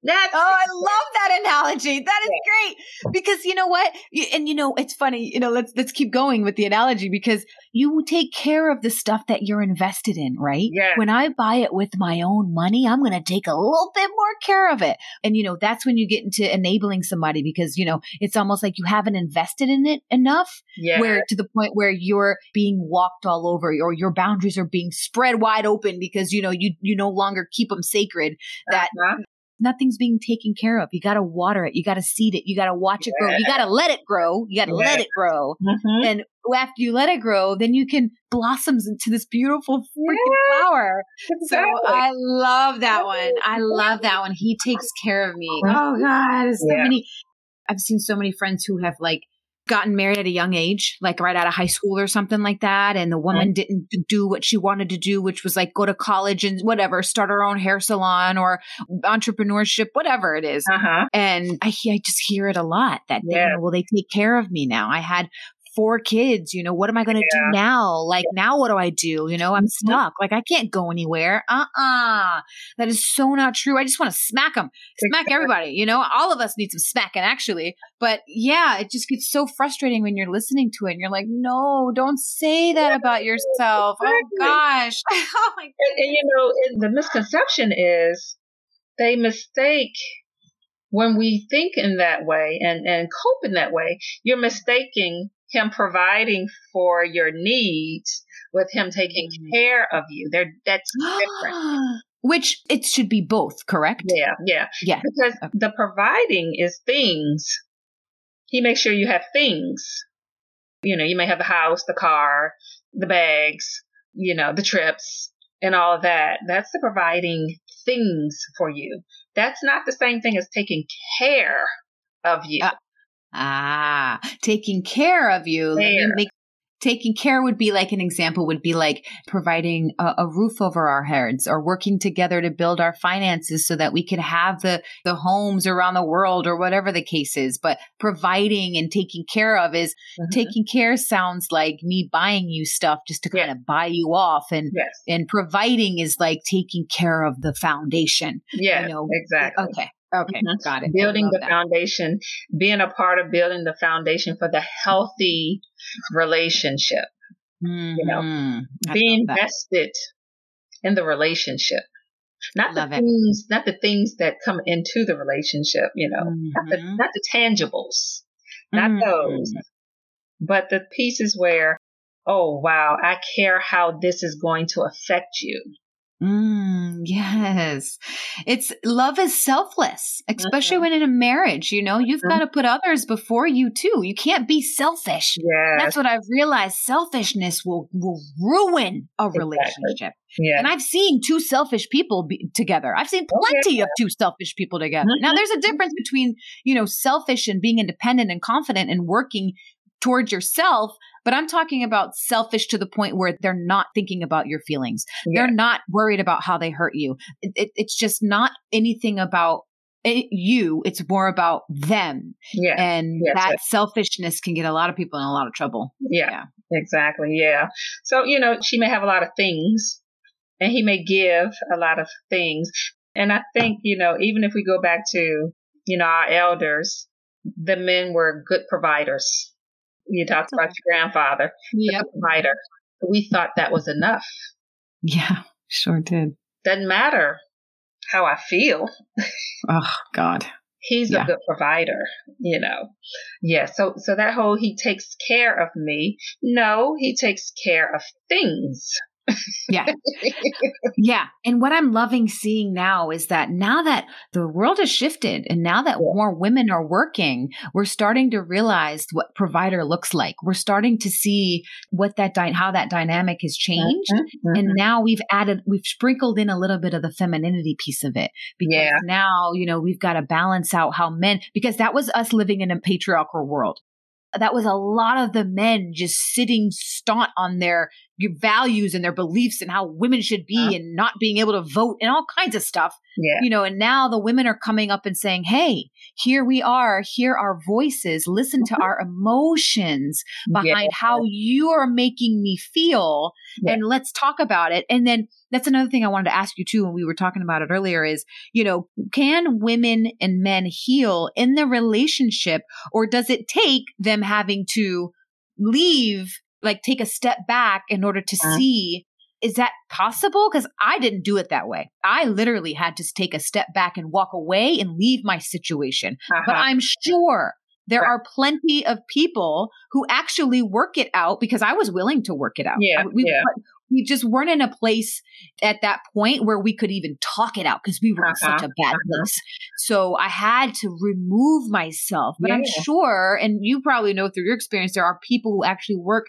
That's oh, I love that analogy. That is yeah. great because you know what? You, and you know, it's funny. You know, let's let's keep going with the analogy because you take care of the stuff that you're invested in, right? Yeah. When I buy it with my own money, I'm going to take a little bit more care of it. And you know, that's when you get into enabling somebody because you know it's almost like you haven't invested in it enough. Yeah. Where to the point where you're being walked all over, or your boundaries are being spread wide open because you know you you no longer keep them sacred. That uh-huh nothing's being taken care of. You got to water it. You got to seed it. You got to watch yeah. it grow. You got to let it grow. You got to yeah. let it grow. Mm-hmm. And after you let it grow, then you can blossoms into this beautiful freaking yeah. flower. Exactly. So I love that one. I love that one. He takes care of me. Oh God, so many. I've seen so many friends who have like gotten married at a young age, like right out of high school or something like that. And the woman didn't do what she wanted to do, which was like go to college and whatever, start her own hair salon or entrepreneurship, whatever it is. Uh-huh. And I, I just hear it a lot that, yeah. they, you know, well, they take care of me now. I had four kids. You know, what am I going to yeah. do now? Like, now what do I do? You know, I'm mm-hmm. stuck. Like, I can't go anywhere. Uh uh-uh. uh That is so not true. I just want to smack them, smack everybody. You know, all of us need some smacking actually. But yeah, it just gets so frustrating when you're listening to it and you're like, no, don't say that about yourself. Oh gosh. oh my and, and, you know, the misconception is they mistake when we think in that way and, and cope in that way, you're mistaking him providing for your needs with him taking mm. care of you. There, that's different. Which it should be both, correct? Yeah, yeah, yeah. Because okay. the providing is things. He makes sure you have things. You know, you may have the house, the car, the bags, you know, the trips, and all of that. That's the providing things for you. That's not the same thing as taking care of you. Uh, Ah, taking care of you. Make, taking care would be like an example would be like providing a, a, roof over our heads or working together to build our finances so that we could have the the homes around the world or whatever the case is but providing and taking care of is mm-hmm. taking care sounds like me buying you stuff just to kind of buy you off and yes. and providing is like taking care of the foundation yeah you know exactly okay Okay, mm-hmm. got it. Building the that. foundation, being a part of building the foundation for the healthy relationship. Mm-hmm. You know, mm-hmm. being invested in the relationship. Not love the it. things, not the things that come into the relationship, you know, mm-hmm. not, the, mm-hmm. not the tangibles, not mm-hmm. those, but the pieces where, oh wow, I care how this is going to affect you. Mm, yes. It's love is selfless, especially mm-hmm. when in a marriage, you know, you've mm-hmm. got to put others before you too. You can't be selfish. Yeah. That's what I've realized. Selfishness will, will ruin a exactly. relationship. Yeah. And I've seen two selfish people be together. I've seen plenty okay. of two selfish people together. Mm-hmm. Now there's a difference between, you know, selfish and being independent and confident and working towards yourself but I'm talking about selfish to the point where they're not thinking about your feelings. Yeah. They're not worried about how they hurt you. It, it, it's just not anything about it, you. It's more about them. Yeah. And yes, that yes. selfishness can get a lot of people in a lot of trouble. Yeah, yeah. Exactly. Yeah. So, you know, she may have a lot of things and he may give a lot of things. And I think, you know, even if we go back to, you know, our elders, the men were good providers. You talked about your grandfather, yep. the provider. We thought that was enough. Yeah, sure did. Doesn't matter how I feel. Oh God. He's yeah. a good provider, you know. Yeah, so so that whole he takes care of me. No, he takes care of things yeah. Yeah. And what I'm loving seeing now is that now that the world has shifted and now that more women are working, we're starting to realize what provider looks like. We're starting to see what that, di- how that dynamic has changed. Mm-hmm. Mm-hmm. And now we've added, we've sprinkled in a little bit of the femininity piece of it. Because yeah. now, you know, we've got to balance out how men, because that was us living in a patriarchal world that was a lot of the men just sitting staunch on their values and their beliefs and how women should be uh-huh. and not being able to vote and all kinds of stuff. Yeah. You know, and now the women are coming up and saying, Hey, here we are, hear our voices, listen mm-hmm. to our emotions behind yeah. how you are making me feel. Yeah. And let's talk about it. And then that's another thing I wanted to ask you too when we were talking about it earlier is, you know, can women and men heal in the relationship or does it take them having to leave, like take a step back in order to see is that possible? Because I didn't do it that way. I literally had to take a step back and walk away and leave my situation. Uh-huh. But I'm sure there right. are plenty of people who actually work it out because I was willing to work it out. Yeah, we, yeah we just weren't in a place at that point where we could even talk it out because we were uh-huh, in such a bad uh-huh. place. So I had to remove myself. But yeah. I'm sure, and you probably know through your experience, there are people who actually work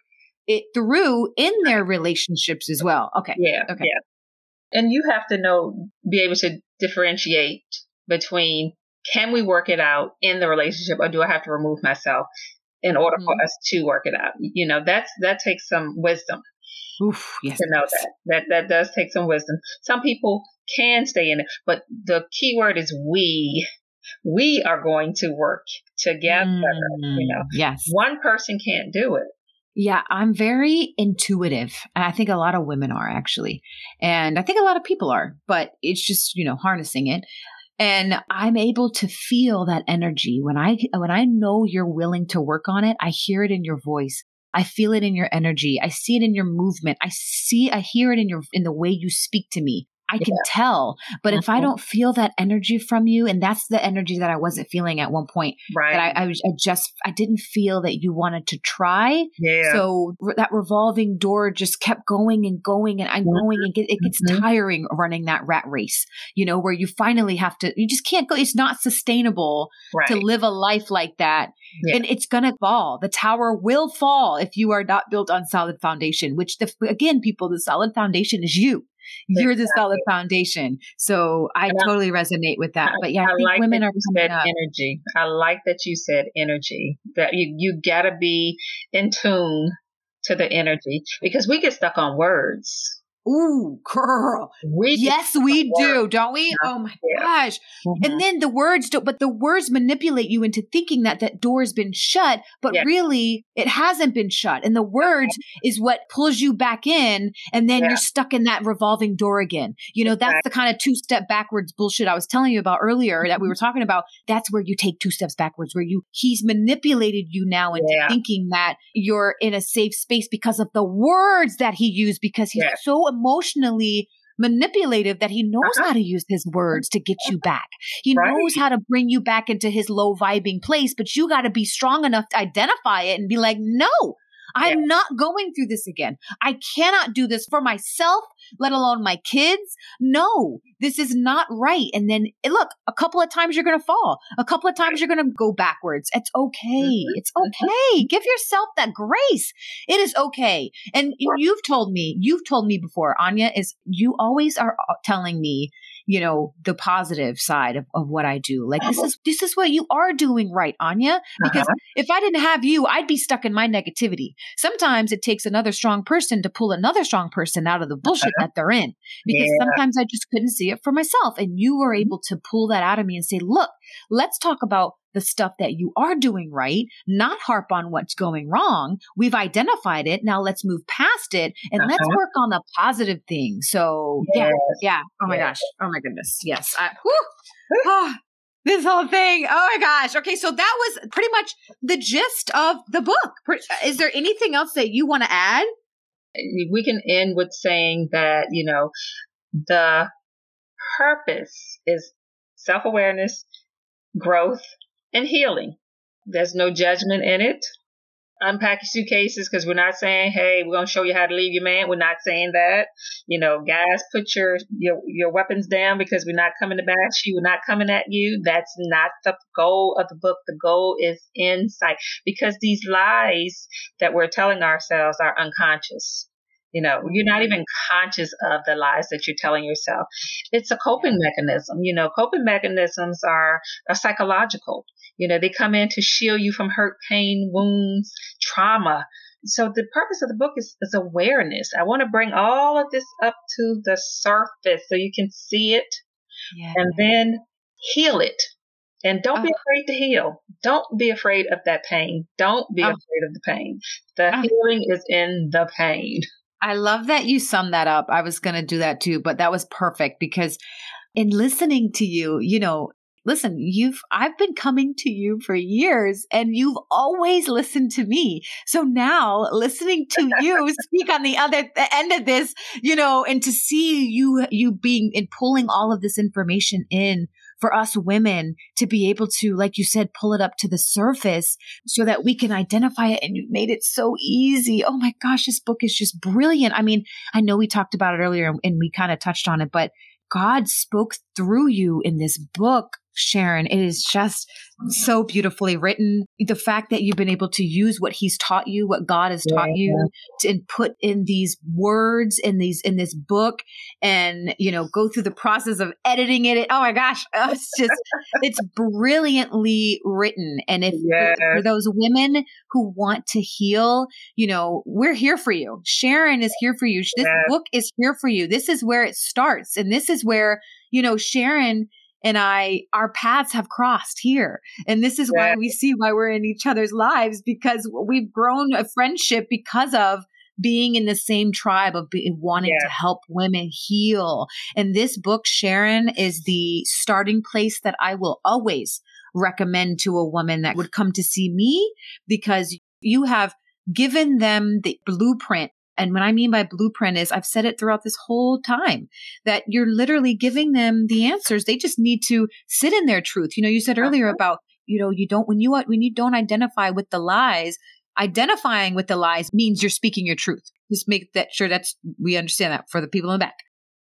it through in their relationships as well. Okay. Yeah. Okay. Yeah. And you have to know, be able to differentiate between can we work it out in the relationship or do I have to remove myself in order mm-hmm. for us to work it out? You know, that's, that takes some wisdom Oof, yes, to know that. That that does take some wisdom. Some people can stay in it, but the key word is we. We are going to work together. Mm, you know, yes. One person can't do it. Yeah, I'm very intuitive. And I think a lot of women are actually. And I think a lot of people are, but it's just, you know, harnessing it. And I'm able to feel that energy when I when I know you're willing to work on it. I hear it in your voice. I feel it in your energy. I see it in your movement. I see, I hear it in your, in the way you speak to me. I can yeah. tell. But mm-hmm. if I mm-hmm. don't feel that energy from you, and that's the energy that I wasn't feeling at one point, right? That I, I, was, I just, I didn't feel that you wanted to try. Yeah. So re- that revolving door just kept going and going, and I'm mm-hmm. going, and get, it gets mm-hmm. tiring running that rat race. You know, where you finally have to, you just can't go. It's not sustainable right. to live a life like that. Yeah. And it's going to fall. The tower will fall if you are not built on solid foundation, which the, again, people, the solid foundation is you you're the solid foundation. So I and totally I, resonate with that. But yeah, I, I think like women are said up. energy. I like that you said energy. That you you gotta be in tune to the energy because we get stuck on words. Ooh, girl. We yes, we do, don't we? Yeah. Oh my gosh. Mm-hmm. And then the words don't, but the words manipulate you into thinking that that door's been shut, but yeah. really it hasn't been shut. And the words is what pulls you back in. And then you're stuck in that revolving door again. You know, that's the kind of two step backwards bullshit I was telling you about earlier that we were talking about. That's where you take two steps backwards, where you, he's manipulated you now into thinking that you're in a safe space because of the words that he used because he's so emotionally manipulative that he knows uh-huh. how to use his words to get you back. He right. knows how to bring you back into his low vibing place, but you got to be strong enough to identify it and be like, no, I'm yeah. not going through this again. I cannot do this for myself let alone my kids. No, this is not right. And then eh, look, a couple of times you're going to fall. A couple of times you're going to go backwards. It's okay. Mm-hmm. It's mm-hmm. okay. Give yourself that grace. It is okay. And you've told me, you've told me before, Anya, is you always are uh, telling me you know, the positive side of, of what I do. Like this is this is what you are doing right, Anya. Because uh-huh. if I didn't have you, I'd be stuck in my negativity. Sometimes it takes another strong person to pull another strong person out of the bullshit uh-huh. that they're in. Because yeah. sometimes I just couldn't see it for myself. And you were mm-hmm. able to pull that out of me and say, look, let's talk about the stuff that you are doing right, not harp on what's going wrong. We've identified it. Now let's move past it and uh-huh. let's work on the positive things. So yes. yeah, yeah. Oh my yes. gosh. Oh my goodness. Yes. I, oh, this whole thing. Oh my gosh. Okay. So that was pretty much the gist of the book. Is there anything else that you want to add? We can end with saying that, you know, the purpose is self awareness, growth, and healing. There's no judgment in it. Unpack your suitcases because we're not saying, hey, we're going to show you how to leave your man. We're not saying that. You know, guys, put your, your, your weapons down because we're not coming to bash you. We're not coming at you. That's not the goal of the book. The goal is insight because these lies that we're telling ourselves are unconscious. You know, you're not even conscious of the lies that you're telling yourself. It's a coping mechanism. You know, coping mechanisms are, are psychological. You know, they come in to shield you from hurt, pain, wounds, trauma, So the purpose of the book is, is awareness. I want to bring all of this up to the surface so you can see it yeah. and then heal it. And don't oh. be afraid to heal. Don't be afraid of that pain. Don't be oh. afraid of the pain. The oh. healing is in the pain. I love that you summed that up. I was going to do that too, but that was perfect because in listening to you, you know, listen, you've, I've been coming to you for years and you've always listened to me. So now listening to you speak on the other the end of this, you know, and to see you, you being and pulling all of this information in for us women to be able to, like you said, pull it up to the surface so that we can identify it. And you've made it so easy. Oh my gosh, this book is just brilliant. I mean, I know we talked about it earlier and we kind of touched on it, but God spoke through you in this book Sharon. It is just so beautifully written. The fact that you've been able to use what he's taught you, what God has taught yeah, you to and put in these words in these, in this book and, you know, go through the process of editing it. Oh my gosh. It's just, it's brilliantly written. And if yes. for, for those women who want to heal, you know, we're here for you. Sharon is here for you. This yes. book is here for you. This is where it starts. And this is where, you know, Sharon, and I, our paths have crossed here. And this is why we see why we're in each other's lives because we've grown a friendship because of being in the same tribe of be, wanting yeah. to help women heal. And this book, Sharon, is the starting place that I will always recommend to a woman that would come to see me because you have given them the blueprint and what I mean by blueprint is I've said it throughout this whole time that you're literally giving them the answers. They just need to sit in their truth. You know, you said earlier uh-huh. about, you know, you don't, when you, when you don't identify with the lies, identifying with the lies means you're speaking your truth. Just make that sure that's, we understand that for the people in the back.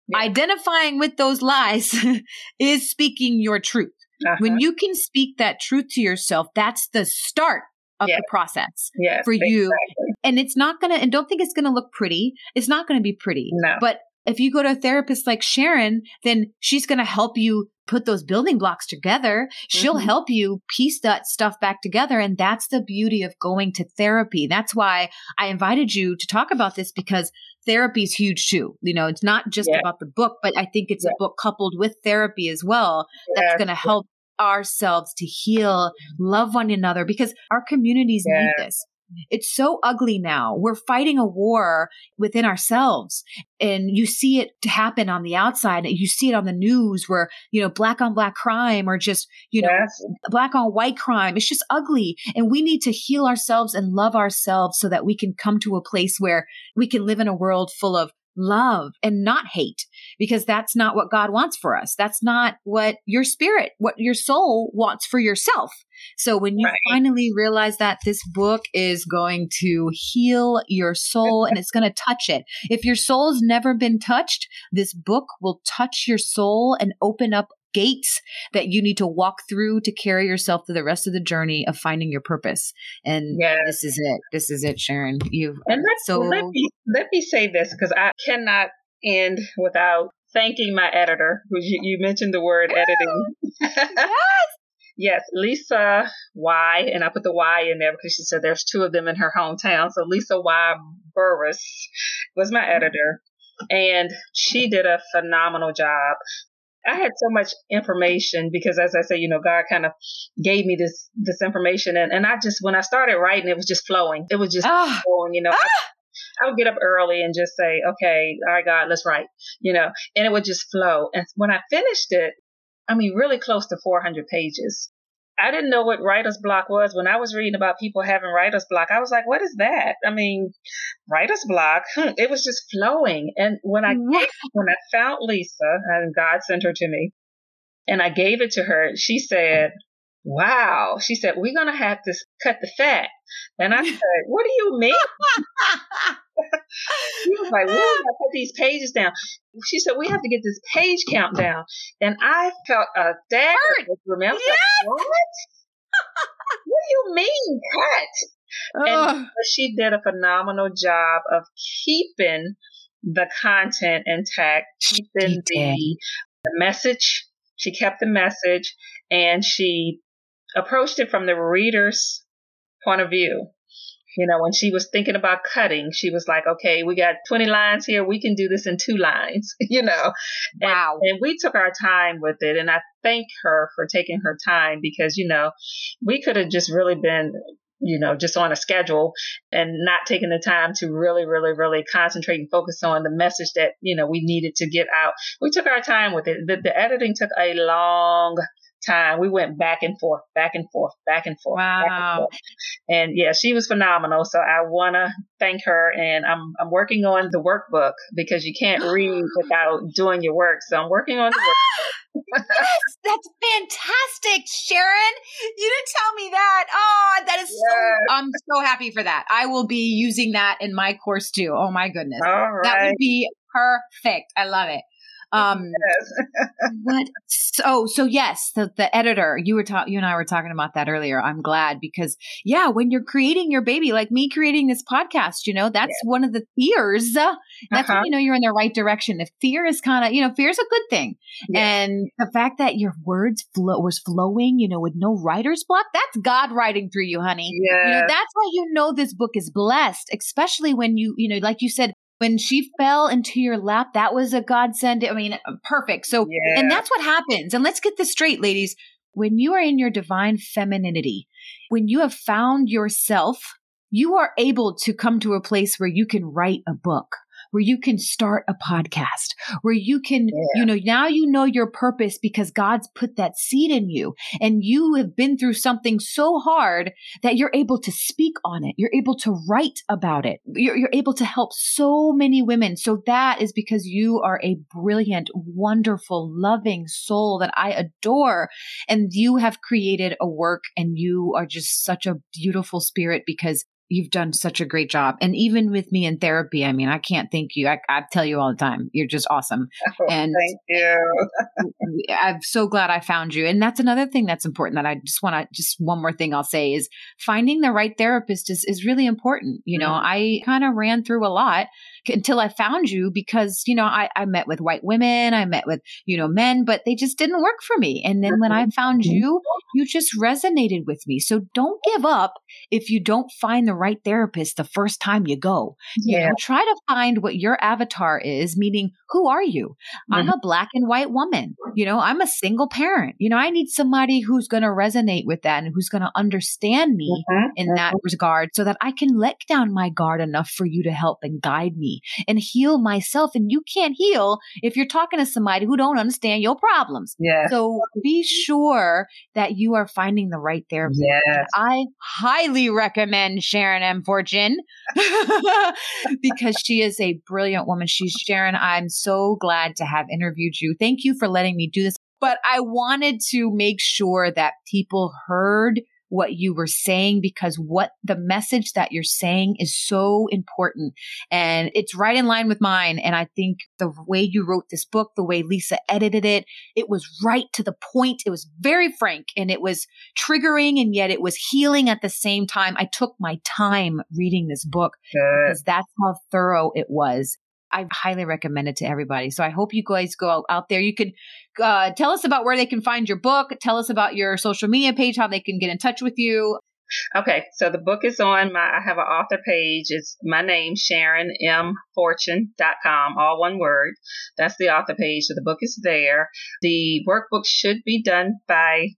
Yeah. Identifying with those lies is speaking your truth. Uh-huh. When you can speak that truth to yourself, that's the start of yes. the process yes, for you. Exactly. And it's not going to, and don't think it's going to look pretty. It's not going to be pretty. No. But if you go to a therapist like Sharon, then she's going to help you put those building blocks together. She'll mm-hmm. help you piece that stuff back together. And that's the beauty of going to therapy. That's why I invited you to talk about this because therapy is huge too. You know, it's not just yeah. about the book, but I think it's yeah. a book coupled with therapy as well that's going to help ourselves to heal, love one another because our communities yeah. need this. It's so ugly now. We're fighting a war within ourselves. And you see it happen on the outside. You see it on the news where, you know, black on black crime or just, you know, yes. black on white crime. It's just ugly. And we need to heal ourselves and love ourselves so that we can come to a place where we can live in a world full of love and not hate because that's not what God wants for us. That's not what your spirit, what your soul wants for yourself. So when you right. finally realize that this book is going to heal your soul and it's going to touch it. If your soul's never been touched, this book will touch your soul and open up gates that you need to walk through to carry yourself through the rest of the journey of finding your purpose. And yes. this is it. This is it, Sharon. You and let, so let me let me say this because I cannot end without thanking my editor. Who you, you mentioned the word editing. yes. Yes, Lisa Y, and I put the Y in there because she said there's two of them in her hometown. So Lisa Y Burris was my mm-hmm. editor, and she did a phenomenal job. I had so much information because as I say, you know, God kind of gave me this, this information and, and I just, when I started writing, it was just flowing. It was just ah. flowing, you know. Ah. I would get up early and just say, okay, all right, God, let's write, you know, and it would just flow. And when I finished it, I mean, really close to 400 pages. I didn't know what writer's block was when I was reading about people having writer's block. I was like, what is that? I mean, writer's block, hmm, it was just flowing. And when I, when I found Lisa and God sent her to me and I gave it to her, she said, wow. She said, we're going to have to cut the fat. And I said, what do you mean? she was like, we got to put these pages down. She said, we have to get this page count down. And I felt a dagger. Remember? Yes. Like, what? what do you mean cut? And she did a phenomenal job of keeping the content intact, keeping the, the message. She kept the message and she approached it from the reader's point of view. You know, when she was thinking about cutting, she was like, okay, we got 20 lines here. We can do this in two lines, you know. Wow. And, and we took our time with it. And I thank her for taking her time because, you know, we could have just really been you know, just on a schedule and not taking the time to really, really, really concentrate and focus on the message that, you know, we needed to get out. We took our time with it. The, the editing took a long time. We went back and forth, back and forth, back and forth. Wow. And, forth. and yeah, she was phenomenal. So I want to thank her. And I'm, I'm working on the workbook because you can't read without doing your work. So I'm working on the workbook. yes, that's fantastic, Sharon. You didn't tell me that. Oh, that is yes. so, I'm so happy for that. I will be using that in my course too. Oh my goodness. Right. That would be perfect. I love it. Um, what? So, so yes, the, the editor, you were talking, you and I were talking about that earlier. I'm glad because yeah, when you're creating your baby, like me creating this podcast, you know, that's yeah. one of the fears. That's uh-huh. when you know you're in the right direction. If fear is kind of, you know, fear is a good thing. Yeah. And the fact that your words flow was flowing, you know, with no writer's block, that's God writing through you, honey. Yeah. You know, that's why you know this book is blessed, especially when you, you know, like you said, when she fell into your lap, that was a godsend. I mean, perfect. So, yeah. and that's what happens. And let's get this straight, ladies. When you are in your divine femininity, when you have found yourself, you are able to come to a place where you can write a book where you can start a podcast, where you can, yeah. you know, now you know your purpose because God's put that seed in you and you have been through something so hard that you're able to speak on it. You're able to write about it. You're, you're able to help so many women. So that is because you are a brilliant, wonderful, loving soul that I adore. And you have created a work and you are just such a beautiful spirit because you've done such a great job. And even with me in therapy, I mean, I can't thank you. I, I tell you all the time, you're just awesome. Oh, and thank you. I'm so glad I found you. And that's another thing that's important that I just want to, just one more thing I'll say is finding the right therapist is, is really important. You know, mm-hmm. I kind of ran through a lot until I found you because, you know, I, I met with white women, I met with, you know, men, but they just didn't work for me. And then when I mm-hmm. found mm-hmm. you, you just resonated with me. So don't give up if you don't find the right therapist the first time you go. Yeah. You know, try to find what your avatar is, meaning who are you? Mm-hmm. I'm a black and white woman. You know, I'm a single parent. You know, I need somebody who's going to resonate with that and who's going to understand me mm-hmm. in that mm-hmm. regard so that I can let down my guard enough for you to help and guide me and heal myself. And you can't heal if you're talking to somebody who don't understand your problems. Yeah. So be sure that you are finding the right therapist. Yes. I highly recommend Sharon M. Fortune because she is a brilliant woman. She's Sharon. I'm so glad to have interviewed you. Thank you for letting me do this. But I wanted to make sure that people heard what you were saying because what the message that you're saying is so important and it's right in line with mine. And I think the way you wrote this book, the way Lisa edited it, it was right to the point. It was very frank and it was triggering and yet it was healing at the same time. I took my time reading this book because that's how thorough it was. I highly recommend it to everybody. So I hope you guys go out, there. You could uh, tell us about where they can find your book. Tell us about your social media page, how they can get in touch with you. Okay, so the book is on my, I have an author page. It's my name, Sharon M. Fortune.com, all one word. That's the author page. So the book is there. The workbook should be done by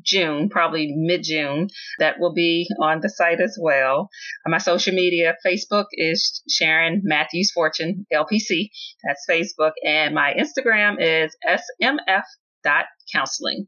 June, probably mid June. That will be on the site as well. My social media, Facebook is Sharon Matthews Fortune LPC. That's Facebook. And my Instagram is smf dot counseling.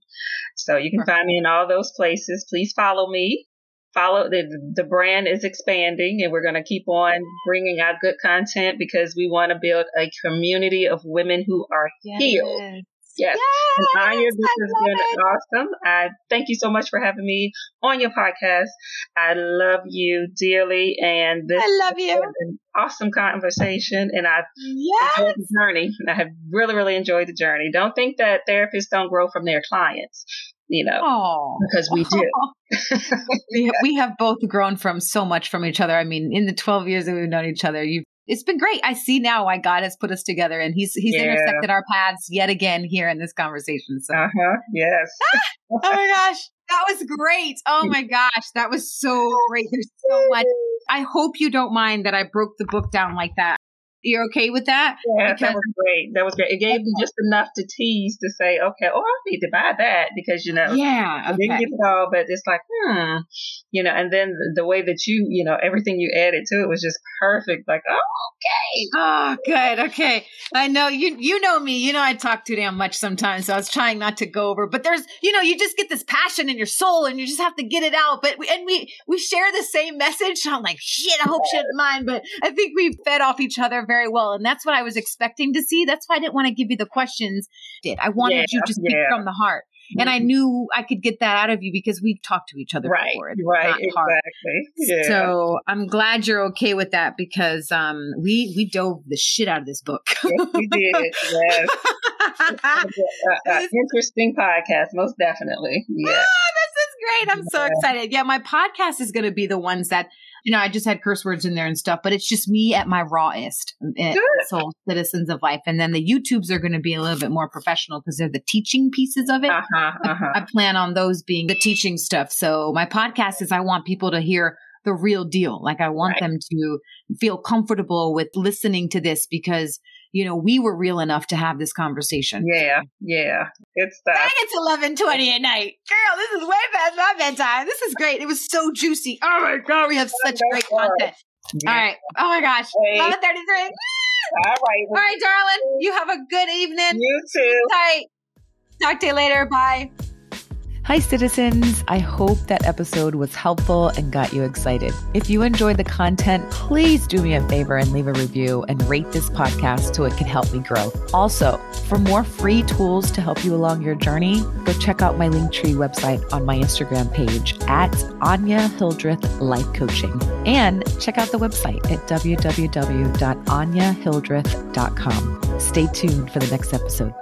So you can find me in all those places. Please follow me. Follow the the brand is expanding and we're going to keep on bringing out good content because we want to build a community of women who are yes. healed Yes. yes and Anya, this has been it. awesome. I thank you so much for having me on your podcast. I love you dearly, and this I love you. an awesome conversation, and I've yes. enjoyed the journey. I have really, really enjoyed the journey. Don't think that therapists don't grow from their clients. You know, Aww. because we do. we, we have both grown from so much from each other. I mean, in the 12 years that we've known each other, you've it's been great. I see now why God has put us together and he's he's yeah. intersected our paths yet again here in this conversation. So uh-huh. yes. oh my gosh. That was great. Oh my gosh. That was so great. There's so much. I hope you don't mind that I broke the book down like that. You're okay with that? Yeah, because that was great. That was great. It gave me just enough to tease to say, okay, oh, I need to buy that because you know, yeah, okay. didn't get it all, but it's like, hmm, you know. And then the way that you, you know, everything you added to it was just perfect. Like, oh, okay, oh, good, okay. I know you. You know me. You know I talk too damn much sometimes, so I was trying not to go over. But there's, you know, you just get this passion in your soul, and you just have to get it out. But we, and we we share the same message. So I'm like, shit. I hope she doesn't mind, but I think we fed off each other very well. And that's what I was expecting to see. That's why I didn't want to give you the questions. Did I wanted yeah, you to speak yeah. from the heart. And I mm-hmm. knew I could get that out of you because we've talked to each other right, before. right, exactly. Yeah. So I'm glad you're okay with that because um, we we dove the shit out of this book. yes, we did. Yes. interesting podcast, most definitely. Yeah. Ah, this is great. I'm so excited. Yeah, my podcast is going to be the ones that you know, I just had curse words in there and stuff, but it's just me at my rawest. Eh, so citizens of life. And then the YouTubes are going to be a little bit more professional because they're the teaching pieces of it. Uh-huh, uh-huh. I, I plan on those being the teaching stuff. So my podcast is I want people to hear the real deal. Like I want right. them to feel comfortable with listening to this because you know, we were real enough to have this conversation. Yeah, yeah. It's that. Dang, it's eleven twenty at night, girl. This is way past my bedtime. This is great. It was so juicy. Oh my god, we have such great content. Yeah. All right. Oh my gosh, eleven thirty three. All right. All right, darling. You have a good evening. You too. Tight. Talk to you later. Bye. Hi, citizens. I hope that episode was helpful and got you excited. If you enjoyed the content, please do me a favor and leave a review and rate this podcast so it can help me grow. Also, for more free tools to help you along your journey, go check out my Linktree website on my Instagram page at Anya Hildreth Life Coaching. And check out the website at www.anyahildreth.com. Stay tuned for the next episode.